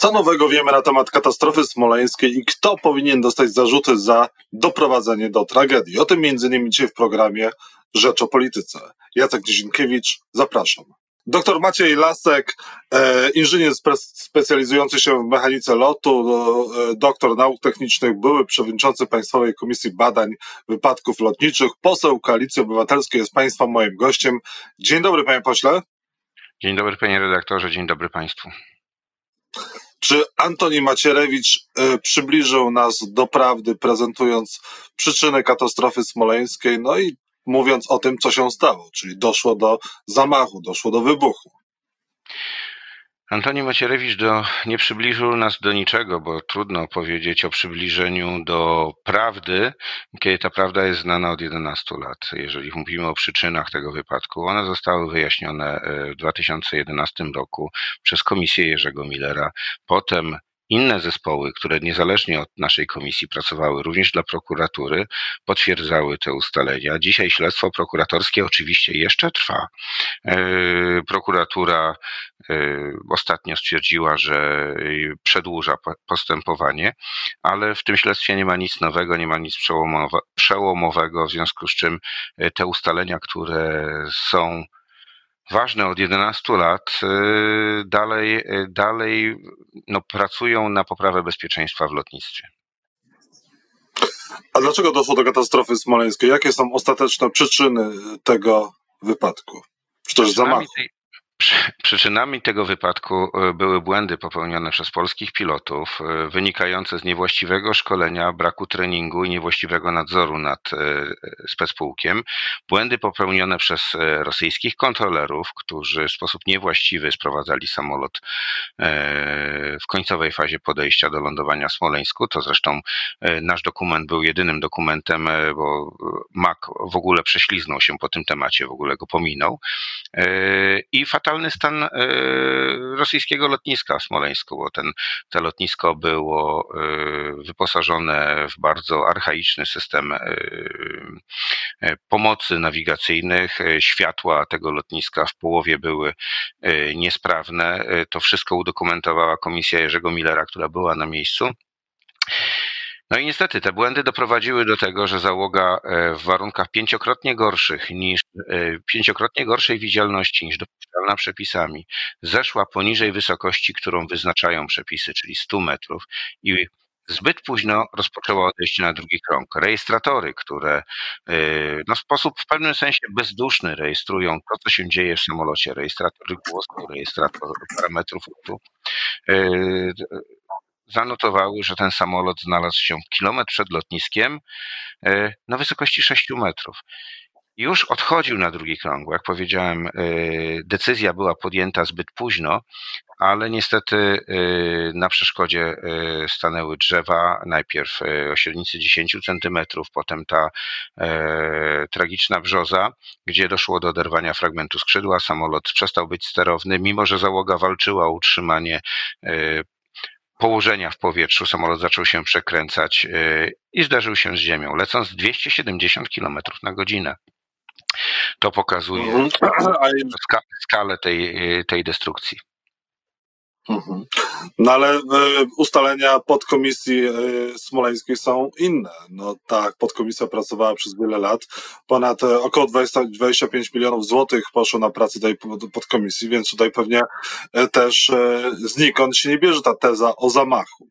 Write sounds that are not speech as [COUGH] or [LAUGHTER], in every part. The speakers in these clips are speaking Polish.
Co nowego wiemy na temat katastrofy smoleńskiej i kto powinien dostać zarzuty za doprowadzenie do tragedii? O tym innymi dzisiaj w programie Rzecz o Polityce. Jacek Dzienkiewicz, zapraszam. Doktor Maciej Lasek, e, inżynier specjalizujący się w mechanice lotu, e, doktor nauk technicznych, były przewodniczący Państwowej Komisji Badań Wypadków Lotniczych, poseł Koalicji Obywatelskiej jest Państwa moim gościem. Dzień dobry, panie pośle. Dzień dobry, panie redaktorze, dzień dobry państwu. Czy Antoni Macierewicz e, przybliżył nas do prawdy, prezentując przyczynę katastrofy smoleńskiej, no i mówiąc o tym, co się stało, czyli doszło do zamachu, doszło do wybuchu? Antoni Macierewicz do, nie przybliżył nas do niczego, bo trudno powiedzieć o przybliżeniu do prawdy, kiedy ta prawda jest znana od 11 lat. Jeżeli mówimy o przyczynach tego wypadku, one zostały wyjaśnione e, w 2011 roku przez komisję Jerzego Millera. Potem inne zespoły, które niezależnie od naszej komisji pracowały również dla prokuratury, potwierdzały te ustalenia. Dzisiaj śledztwo prokuratorskie oczywiście jeszcze trwa. E, prokuratura e, ostatnio stwierdziła, że przedłuża postępowanie, ale w tym śledztwie nie ma nic nowego, nie ma nic przełomowego, w związku z czym e, te ustalenia, które są ważne od 11 lat, y, dalej, y, dalej no, pracują na poprawę bezpieczeństwa w lotnictwie. A dlaczego doszło do katastrofy smoleńskiej? Jakie są ostateczne przyczyny tego wypadku? Czy też zamachu? Tej, Przyczynami tego wypadku e, były błędy popełnione przez polskich pilotów, e, wynikające z niewłaściwego szkolenia, braku treningu i niewłaściwego nadzoru nad e, specpułkiem. Błędy popełnione przez rosyjskich kontrolerów, którzy w sposób niewłaściwy sprowadzali samolot w końcowej fazie podejścia do lądowania w Smoleńsku. To zresztą nasz dokument był jedynym dokumentem, bo MAK w ogóle prześliznął się po tym temacie, w ogóle go pominął. I fatalnie fatalny stan e, rosyjskiego lotniska w Smoleńsku, bo ten, to lotnisko było e, wyposażone w bardzo archaiczny system e, pomocy nawigacyjnych. Światła tego lotniska w połowie były niesprawne. To wszystko udokumentowała komisja Jerzego Millera, która była na miejscu. No i niestety te błędy doprowadziły do tego, że załoga e, w warunkach pięciokrotnie gorszych niż e, pięciokrotnie gorszej widzialności niż dopuszczalna przepisami zeszła poniżej wysokości, którą wyznaczają przepisy, czyli 100 metrów i zbyt późno rozpoczęła odejście na drugi krąg. Rejestratory, które e, no, w sposób w pewnym sensie bezduszny rejestrują to, co się dzieje w samolocie, rejestratory głosu, rejestrator parametrów lotu, zanotowały, że ten samolot znalazł się kilometr przed lotniskiem e, na wysokości 6 metrów. Już odchodził na drugi krąg, jak powiedziałem, e, decyzja była podjęta zbyt późno, ale niestety e, na przeszkodzie stanęły drzewa, najpierw o średnicy 10 centymetrów, potem ta tragiczna brzoza, gdzie doszło do oderwania fragmentu skrzydła, samolot przestał być sterowny, mimo że załoga walczyła o utrzymanie położenia w powietrzu samolot zaczął się przekręcać y, i zderzył się z ziemią, lecąc 270 km na godzinę. To pokazuje mhm. [CLEARS THROAT] [CLEARS THROAT] skalę tej, y, tej destrukcji. Mhm. No ale e, ustalenia podkomisji e, smoleńskiej są inne. No tak, podkomisja pracowała przez wiele lat. Ponad e, około 20, 25 milionów złotych poszło na pracę tej podkomisji, więc tutaj pewnie też znikąd się nie bierze ta teza o zamachu.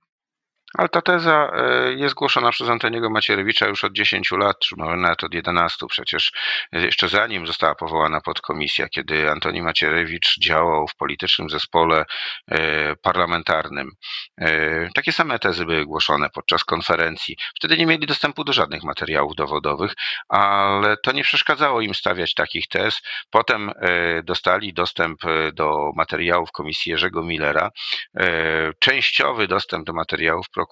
Ale ta teza e, jest głoszona przez Antoniego Macierewicza już od 10 lat, czy może nawet od 11. Przecież jeszcze zanim została powołana podkomisja, kiedy Antoni Macierewicz działał w politycznym zespole e, parlamentarnym. E, takie same tezy były głoszone podczas konferencji. Wtedy nie mieli dostępu do żadnych materiałów dowodowych, ale to nie przeszkadzało im stawiać takich tez. Potem dostali dostęp do materiałów komisji Jerzego Millera, częściowy dostęp do materiałów prokuratury.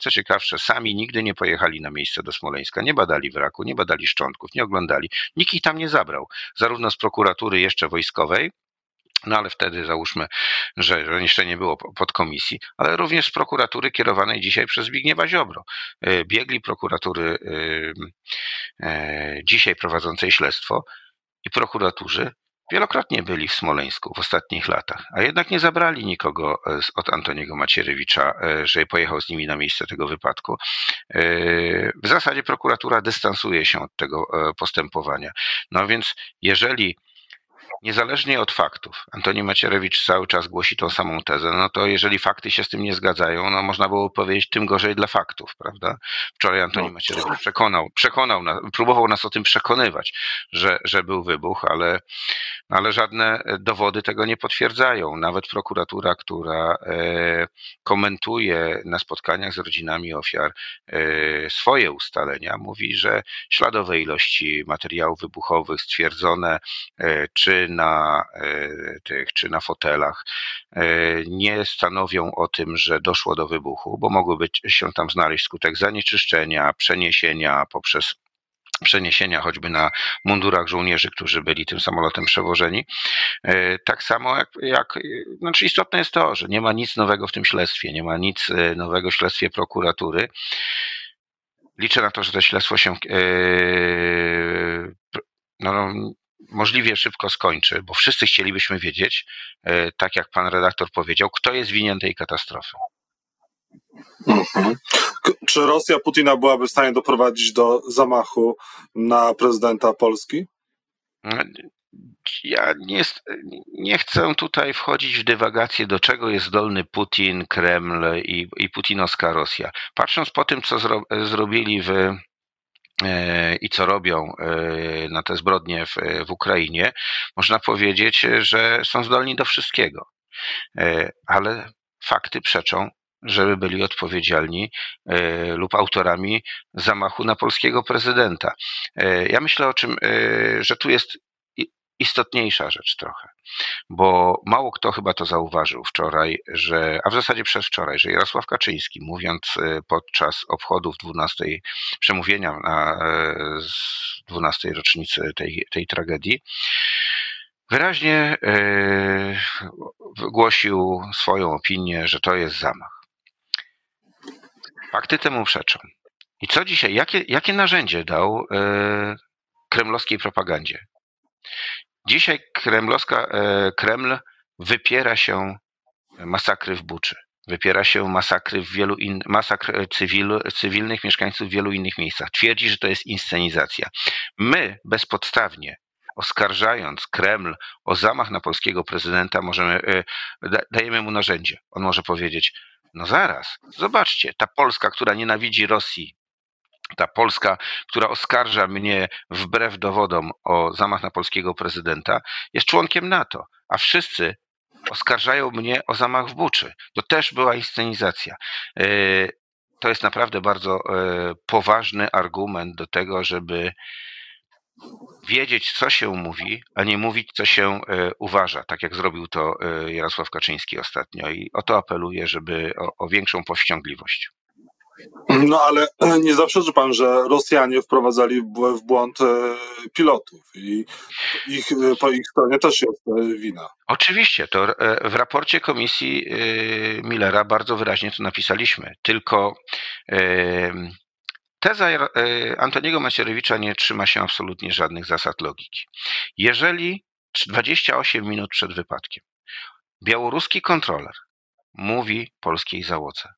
Co ciekawsze, sami nigdy nie pojechali na miejsce do Smoleńska, nie badali wraku, nie badali szczątków, nie oglądali. Nikt ich tam nie zabrał. Zarówno z prokuratury jeszcze wojskowej, no ale wtedy załóżmy, że, że jeszcze nie było podkomisji, ale również z prokuratury kierowanej dzisiaj przez Zbigniewa Ziobro. E, biegli prokuratury e, e, dzisiaj prowadzącej śledztwo i prokuratury wielokrotnie byli w Smoleńsku w ostatnich latach, a jednak nie zabrali nikogo e, od Antoniego Macierewicza, e, że pojechał z nimi na miejsce tego wypadku. E, w zasadzie prokuratura dystansuje się od tego postępowania. No więc jeżeli niezależnie od faktów, Antoni Macierewicz cały czas głosi tą samą tezę, no to jeżeli fakty się z tym nie zgadzają, no można było powiedzieć tym gorzej dla faktów, prawda? Wczoraj Antoni no. Macierewicz przekonał, przekonał nas, próbował nas o tym przekonywać, że, że był wybuch, ale, ale żadne dowody tego nie potwierdzają. Nawet prokuratura, która e, komentuje na spotkaniach z rodzinami ofiar e, swoje ustalenia, mówi, że śladowe ilości materiałów wybuchowych stwierdzone e, czy na e, tych, czy na fotelach e, nie stanowią o tym, że doszło do wybuchu, bo mogły być się tam znaleźć skutek zanieczyszczenia, przeniesienia poprzez przeniesienia choćby na mundurach żołnierzy, którzy byli tym samolotem przewożeni. E, tak samo jak, jak znaczy istotne jest to, że nie ma nic nowego w tym śledztwie, nie ma nic nowego w śledztwie prokuratury. Liczę na to, że to śledztwo się no, możliwie szybko skończy, bo wszyscy chcielibyśmy wiedzieć, e, tak jak pan redaktor powiedział, kto jest winien tej katastrofy. Mhm. Czy Rosja Putina byłaby w stanie doprowadzić do zamachu na prezydenta Polski? Ja nie, nie chcę tutaj wchodzić w dywagację, do czego jest zdolny Putin, Kreml i, i putinowska Rosja. Patrząc po tym, co zro, zrobili w E, i co robią e, na te zbrodnie w, w Ukrainie, można powiedzieć, że są zdolni do wszystkiego. E, ale fakty przeczą, żeby byli odpowiedzialni lub autorami zamachu na polskiego prezydenta. Ja myślę o czym, że tu jest istotniejsza rzecz trochę, bo mało kto chyba to zauważył wczoraj, że, a w zasadzie przez wczoraj, że Jarosław Kaczyński, mówiąc e, podczas obchodów 12 przemówienia na 12 e, rocznicy tej, tej tragedii, wyraźnie e, wygłosił swoją opinię, że to jest zamach. Fakty temu przeczą. I co dzisiaj, jakie, jakie narzędzie dał kremlowskiej propagandzie? Dzisiaj kremlowska, e, Kreml wypiera się masakry w Buczy. Wypiera się masakry w wielu in, masakr cywil, cywilnych mieszkańców w wielu innych miejscach. Twierdzi, że to jest inscenizacja. My bezpodstawnie oskarżając Kreml o zamach na polskiego prezydenta, możemy, e, dajemy mu narzędzie. On może powiedzieć, no zaraz, zobaczcie, ta Polska, która nienawidzi Rosji, ta Polska, która oskarża mnie wbrew dowodom o zamach na polskiego prezydenta, jest członkiem NATO, a wszyscy oskarżają mnie o zamach w Buczy. To też była inscenizacja. E, to jest naprawdę bardzo e, poważny argument do tego, żeby wiedzieć, co się mówi, a nie mówić, co się e, uważa, tak jak zrobił to Jarosław Kaczyński ostatnio. I o to apeluję, żeby o, o większą powściągliwość. No ale [CLEARS THROAT] nie zaprzeczy pan, że Rosjanie wprowadzali w błąd e, pilotów i ich, po ich stronie też jest e, wina. Oczywiście, to e, w raporcie komisji Millera bardzo wyraźnie to napisaliśmy. Tylko teza Antoniego Macierewicza nie trzyma się absolutnie żadnych zasad logiki. Jeżeli 28 minut przed wypadkiem białoruski kontroler mówi polskiej załodze,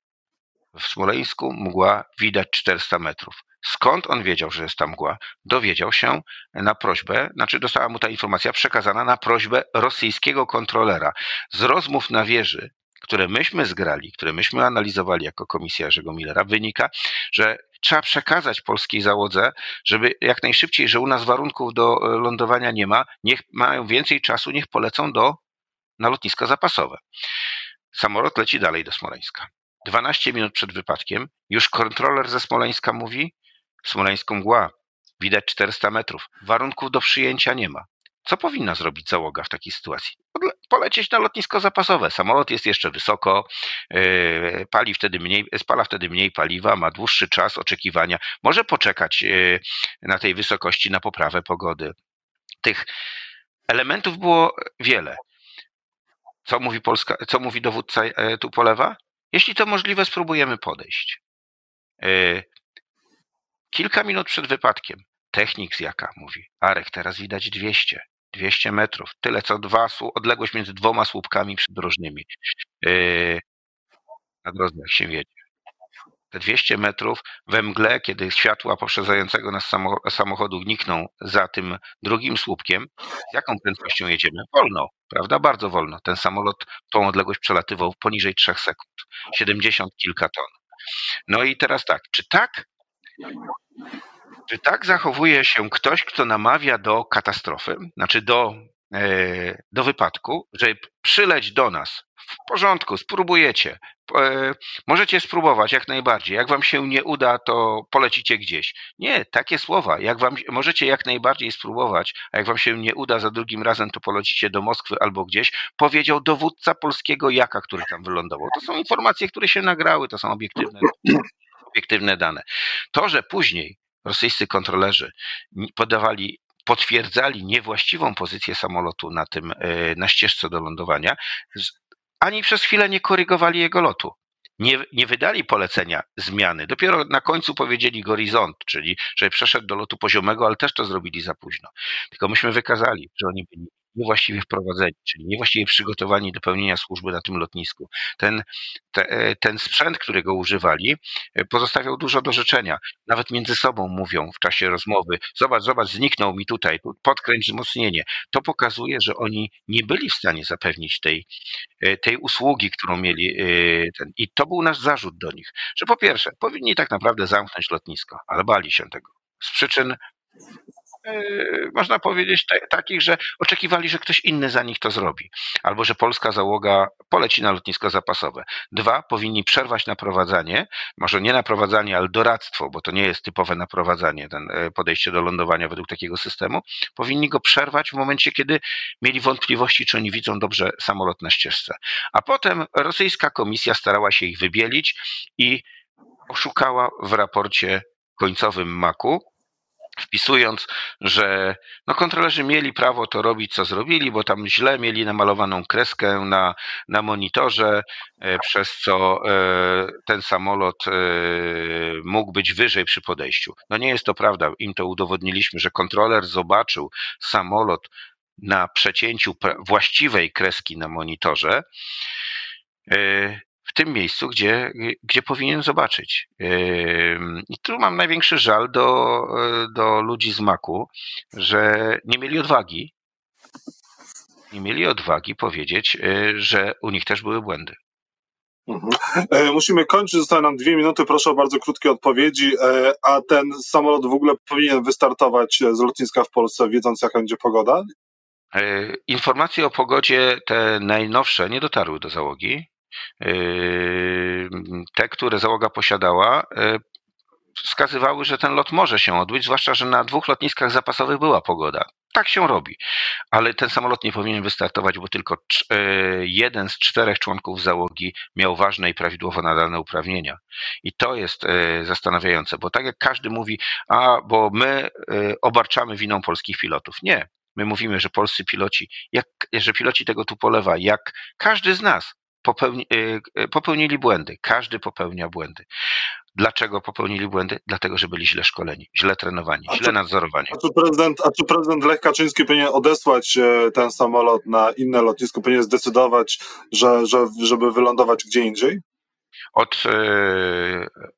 w Smoleńsku mgła widać 400 metrów. Skąd on wiedział, że jest tam mgła? Dowiedział się na prośbę, znaczy dostała mu ta informacja przekazana na prośbę rosyjskiego kontrolera. Z rozmów na wieży, które myśmy zgrali, które myśmy analizowali jako komisja Jerzego Millera, wynika, że trzeba przekazać polskiej załodze, żeby jak najszybciej, że u nas warunków do lądowania nie ma, niech mają więcej czasu, niech polecą do, na lotniska zapasowe. Samolot leci dalej do Smoleńska. 12 minut przed wypadkiem już kontroler ze Smoleńska mówi: Smoleńską mgła, widać 400 metrów, warunków do przyjęcia nie ma. Co powinna zrobić załoga w takiej sytuacji? Polecieć na lotnisko zapasowe. Samolot jest jeszcze wysoko, yy, pali wtedy mniej, spala wtedy mniej paliwa, ma dłuższy czas oczekiwania. Może poczekać yy, na tej wysokości na poprawę pogody. Tych elementów było wiele. Co mówi, Polska, co mówi dowódca yy, tu polewa? Jeśli to możliwe, spróbujemy podejść. E, kilka minut przed wypadkiem technik z Jaka mówi, Arek, teraz widać 200. 200 metrów. Tyle co dwa, odległość między dwoma słupkami przydrożnymi. Yy, na drodze, jak się wiedzie. Te 200 metrów we mgle, kiedy światła poprzedzającego nas samochodu nikną za tym drugim słupkiem, z jaką prędkością jedziemy? Wolno, prawda? Bardzo wolno. Ten samolot tą odległość przelatywał poniżej 3 sekund. 70 kilka ton. No i teraz tak, czy tak czy tak zachowuje się ktoś, kto namawia do katastrofy, znaczy do, do wypadku, że przyleć do nas w porządku, spróbujecie. E, możecie spróbować jak najbardziej. Jak wam się nie uda, to polecicie gdzieś. Nie, takie słowa. Jak wam, możecie jak najbardziej spróbować, a jak wam się nie uda za drugim razem, to polecicie do Moskwy albo gdzieś, powiedział dowódca polskiego jaka, który tam wylądował. To są informacje, które się nagrały, to są obiektywne, obiektywne dane. To, że później rosyjscy kontrolerzy podawali potwierdzali niewłaściwą pozycję samolotu na tym, e, na ścieżce do lądowania, ani przez chwilę nie korygowali jego lotu. Nie, nie wydali polecenia zmiany. Dopiero na końcu powiedzieli horyzont, czyli że przeszedł do lotu poziomego, ale też to zrobili za późno. Tylko myśmy wykazali, że oni byli niewłaściwie wprowadzeni, czyli niewłaściwie przygotowani do pełnienia służby na tym lotnisku. Ten, te, e, ten sprzęt, którego używali, e, pozostawiał dużo do życzenia. Nawet między sobą mówią w czasie rozmowy: Zobacz, zobacz, zniknął mi tutaj, podkręć wzmocnienie. To pokazuje, że oni nie byli w stanie zapewnić tej, e, tej usługi, którą mieli. Ten. I to był nasz zarzut do nich, że po pierwsze, powinni tak naprawdę zamknąć lotnisko, ale bali się tego. Z przyczyn można powiedzieć, takich, że oczekiwali, że ktoś inny za nich to zrobi, albo że polska załoga poleci na lotnisko zapasowe. Dwa, powinni przerwać naprowadzanie, może nie naprowadzanie, ale doradztwo, bo to nie jest typowe naprowadzanie, ten e, podejście do lądowania według takiego systemu. Powinni go przerwać w momencie, kiedy mieli wątpliwości, czy oni widzą dobrze samolot na ścieżce. A potem rosyjska komisja starała się ich wybielić i oszukała w raporcie końcowym Maku, wpisując, że no kontrolerzy mieli prawo to robić, co zrobili, bo tam źle mieli namalowaną kreskę na, na monitorze, e, przez co e, ten samolot e, mógł być wyżej przy podejściu. No nie jest to prawda. Im to udowodniliśmy, że kontroler zobaczył samolot na przecięciu właściwej kreski na monitorze w tym miejscu, gdzie, gdzie powinien zobaczyć. I tu mam największy żal do, do ludzi z Maku, że nie mieli odwagi, nie mieli odwagi powiedzieć, e, że u nich też były błędy. Mhm. E, musimy kończyć, zostały nam dwie minuty, proszę o bardzo krótkie odpowiedzi. E, a ten samolot w ogóle powinien wystartować z lotniska w Polsce, wiedząc jaka będzie pogoda? Informacje o pogodzie, te najnowsze, nie dotarły do załogi. Yy, te, które załoga posiadała, yy, wskazywały, że ten lot może się odbyć, zwłaszcza, że na dwóch lotniskach zapasowych była pogoda. Tak się robi. Ale ten samolot nie powinien wystartować, bo tylko yy, jeden z czterech członków załogi miał ważne i prawidłowo nadane uprawnienia. I to jest zastanawiające, bo tak jak każdy mówi, a bo my obarczamy winą polskich pilotów. Nie. My mówimy, że polscy piloci, jak, że piloci tego tu polewa, jak każdy z nas, popełni, y, y, popełnili błędy. Każdy popełnia błędy. Dlaczego popełnili błędy? Dlatego, że byli źle szkoleni, źle trenowani, a źle czy, nadzorowani. A czy, prezydent, a czy prezydent Lech Kaczyński powinien odesłać e, ten samolot na inne lotnisko, powinien zdecydować, że, że, żeby wylądować gdzie indziej? Od e,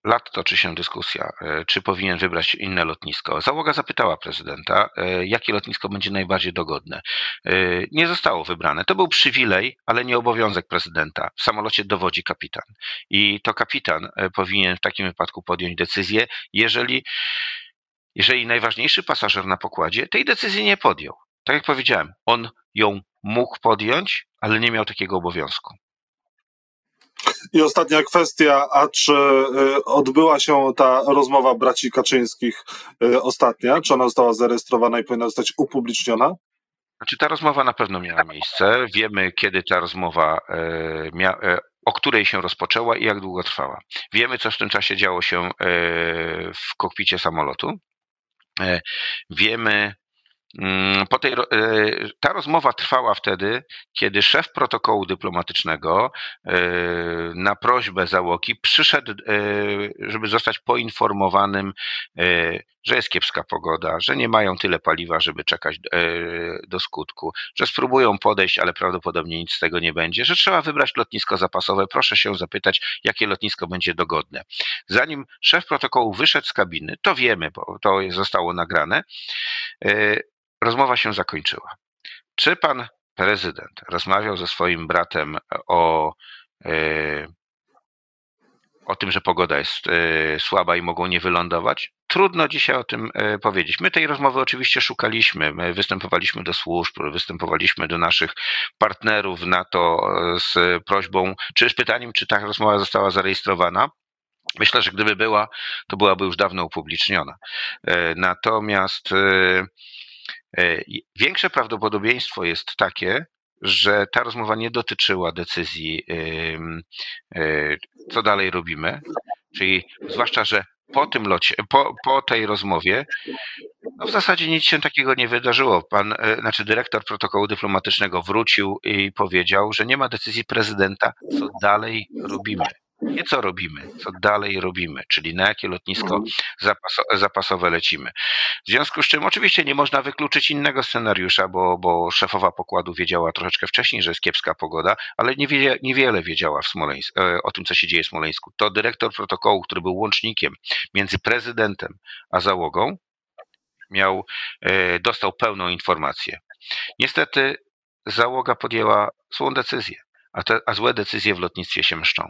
lat toczy się dyskusja, e, czy powinien wybrać inne lotnisko. Załoga zapytała prezydenta, e, jakie lotnisko będzie najbardziej dogodne. Nie zostało wybrane. To był przywilej, ale nie obowiązek prezydenta. W samolocie dowodzi kapitan. I to kapitan powinien w takim wypadku podjąć decyzję, jeżeli, jeżeli najważniejszy pasażer na pokładzie tej decyzji nie podjął. Tak jak powiedziałem, on ją mógł podjąć, ale nie miał takiego obowiązku. I ostatnia kwestia, a czy y, odbyła się ta rozmowa braci Kaczyńskich y, ostatnia? Czy ona została zarejestrowana i powinna zostać upubliczniona? Znaczy ta rozmowa na pewno miała miejsce. Wiemy, kiedy ta rozmowa y, mia, o której się rozpoczęła i jak długo trwała. Wiemy, co w tym czasie działo się w kokpicie samolotu. Wiemy, po tej, e, ta rozmowa trwała wtedy, kiedy szef protokołu dyplomatycznego e, na prośbę załogi przyszedł, e, żeby zostać poinformowanym, że jest kiepska pogoda, że nie mają tyle paliwa, żeby czekać do skutku, że spróbują podejść, ale prawdopodobnie nic z tego nie będzie, że trzeba wybrać lotnisko zapasowe. Proszę się zapytać, jakie lotnisko będzie dogodne. Zanim szef protokołu wyszedł z kabiny, to wiemy, bo to zostało nagrane, rozmowa się zakończyła. Czy pan prezydent rozmawiał ze swoim bratem o, e, o tym, że pogoda jest e, słaba i mogą nie wylądować? Trudno dzisiaj o tym e, powiedzieć. My tej rozmowy oczywiście szukaliśmy. My występowaliśmy do służb, występowaliśmy do naszych partnerów NATO z prośbą, czy z pytaniem, czy ta rozmowa została zarejestrowana. Myślę, że gdyby była, to byłaby już dawno upubliczniona. Natomiast większe prawdopodobieństwo jest takie, że ta rozmowa nie dotyczyła decyzji, e, co dalej robimy. Czyli zwłaszcza, że po tym locie, po, po tej rozmowie, no w zasadzie nic się takiego nie wydarzyło. Pan, e, znaczy dyrektor protokołu dyplomatycznego wrócił i powiedział, że nie ma decyzji prezydenta, co dalej robimy. Nie co robimy, co dalej robimy, czyli na jakie lotnisko zapasowe lecimy. W związku z czym oczywiście nie można wykluczyć innego scenariusza, bo, bo szefowa pokładu wiedziała troszeczkę wcześniej, że jest kiepska pogoda, ale niewiele, niewiele wiedziała w Smoleńsku, e, o tym, co się dzieje w Smoleńsku. To dyrektor protokołu, który był łącznikiem między prezydentem a załogą, miał, e, dostał pełną informację. Niestety załoga podjęła złą decyzję, a, te, a złe decyzje w lotnictwie się mszczą.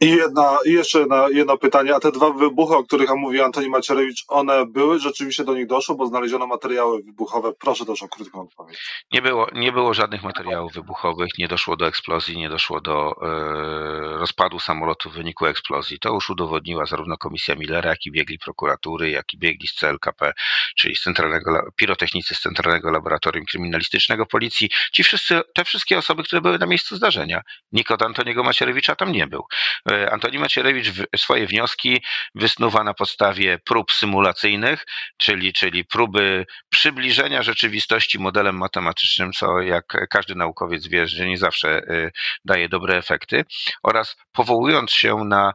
I, jedna, jeszcze jedna, jedno pytanie, a te dwa wybuchy, o których mówi Antoni Macierewicz, one były? Rzeczywiście do nich doszło, bo znaleziono materiały wybuchowe. Proszę też o krótką odpowiedź. Nie było, nie było żadnych materiałów wybuchowych, nie doszło do eksplozji, nie doszło do e, rozpadu samolotu w wyniku eksplozji. To już udowodniła zarówno komisja Millera, jak i biegli prokuratury, jak i biegli z CLKP, czyli z centralnego, pirotechnicy z Centralnego Laboratorium Kryminalistycznego Policji. Ci wszyscy, te wszystkie osoby, które były na miejscu zdarzenia. Nikt od Antoniego Macierewicza tam nie był. E, Antoni Macierewicz swoje wnioski wysnuwa na podstawie prób symulacyjnych, czyli, czyli próby przybliżenia rzeczywistości modelem matematycznym, co jak każdy naukowiec wie, że nie zawsze e, daje dobre efekty, oraz powołując się na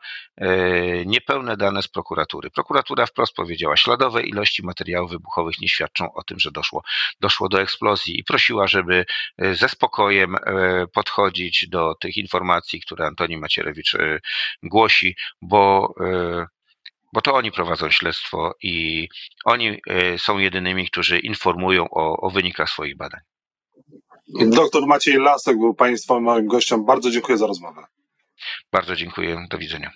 niepełne dane z prokuratury. Prokuratura wprost powiedziała, śladowe ilości materiałów wybuchowych nie świadczą o tym, że doszło, doszło do eksplozji i prosiła, żeby ze spokojem podchodzić do tych informacji, które Antoni Macierewicz głosi, bo, e, bo to oni prowadzą śledztwo i oni e, są jedynymi, którzy informują o, o wynikach swoich badań. Doktor Maciej Lasek był Państwa moim gościem. Bardzo dziękuję za rozmowę. Bardzo dziękuję. Do widzenia.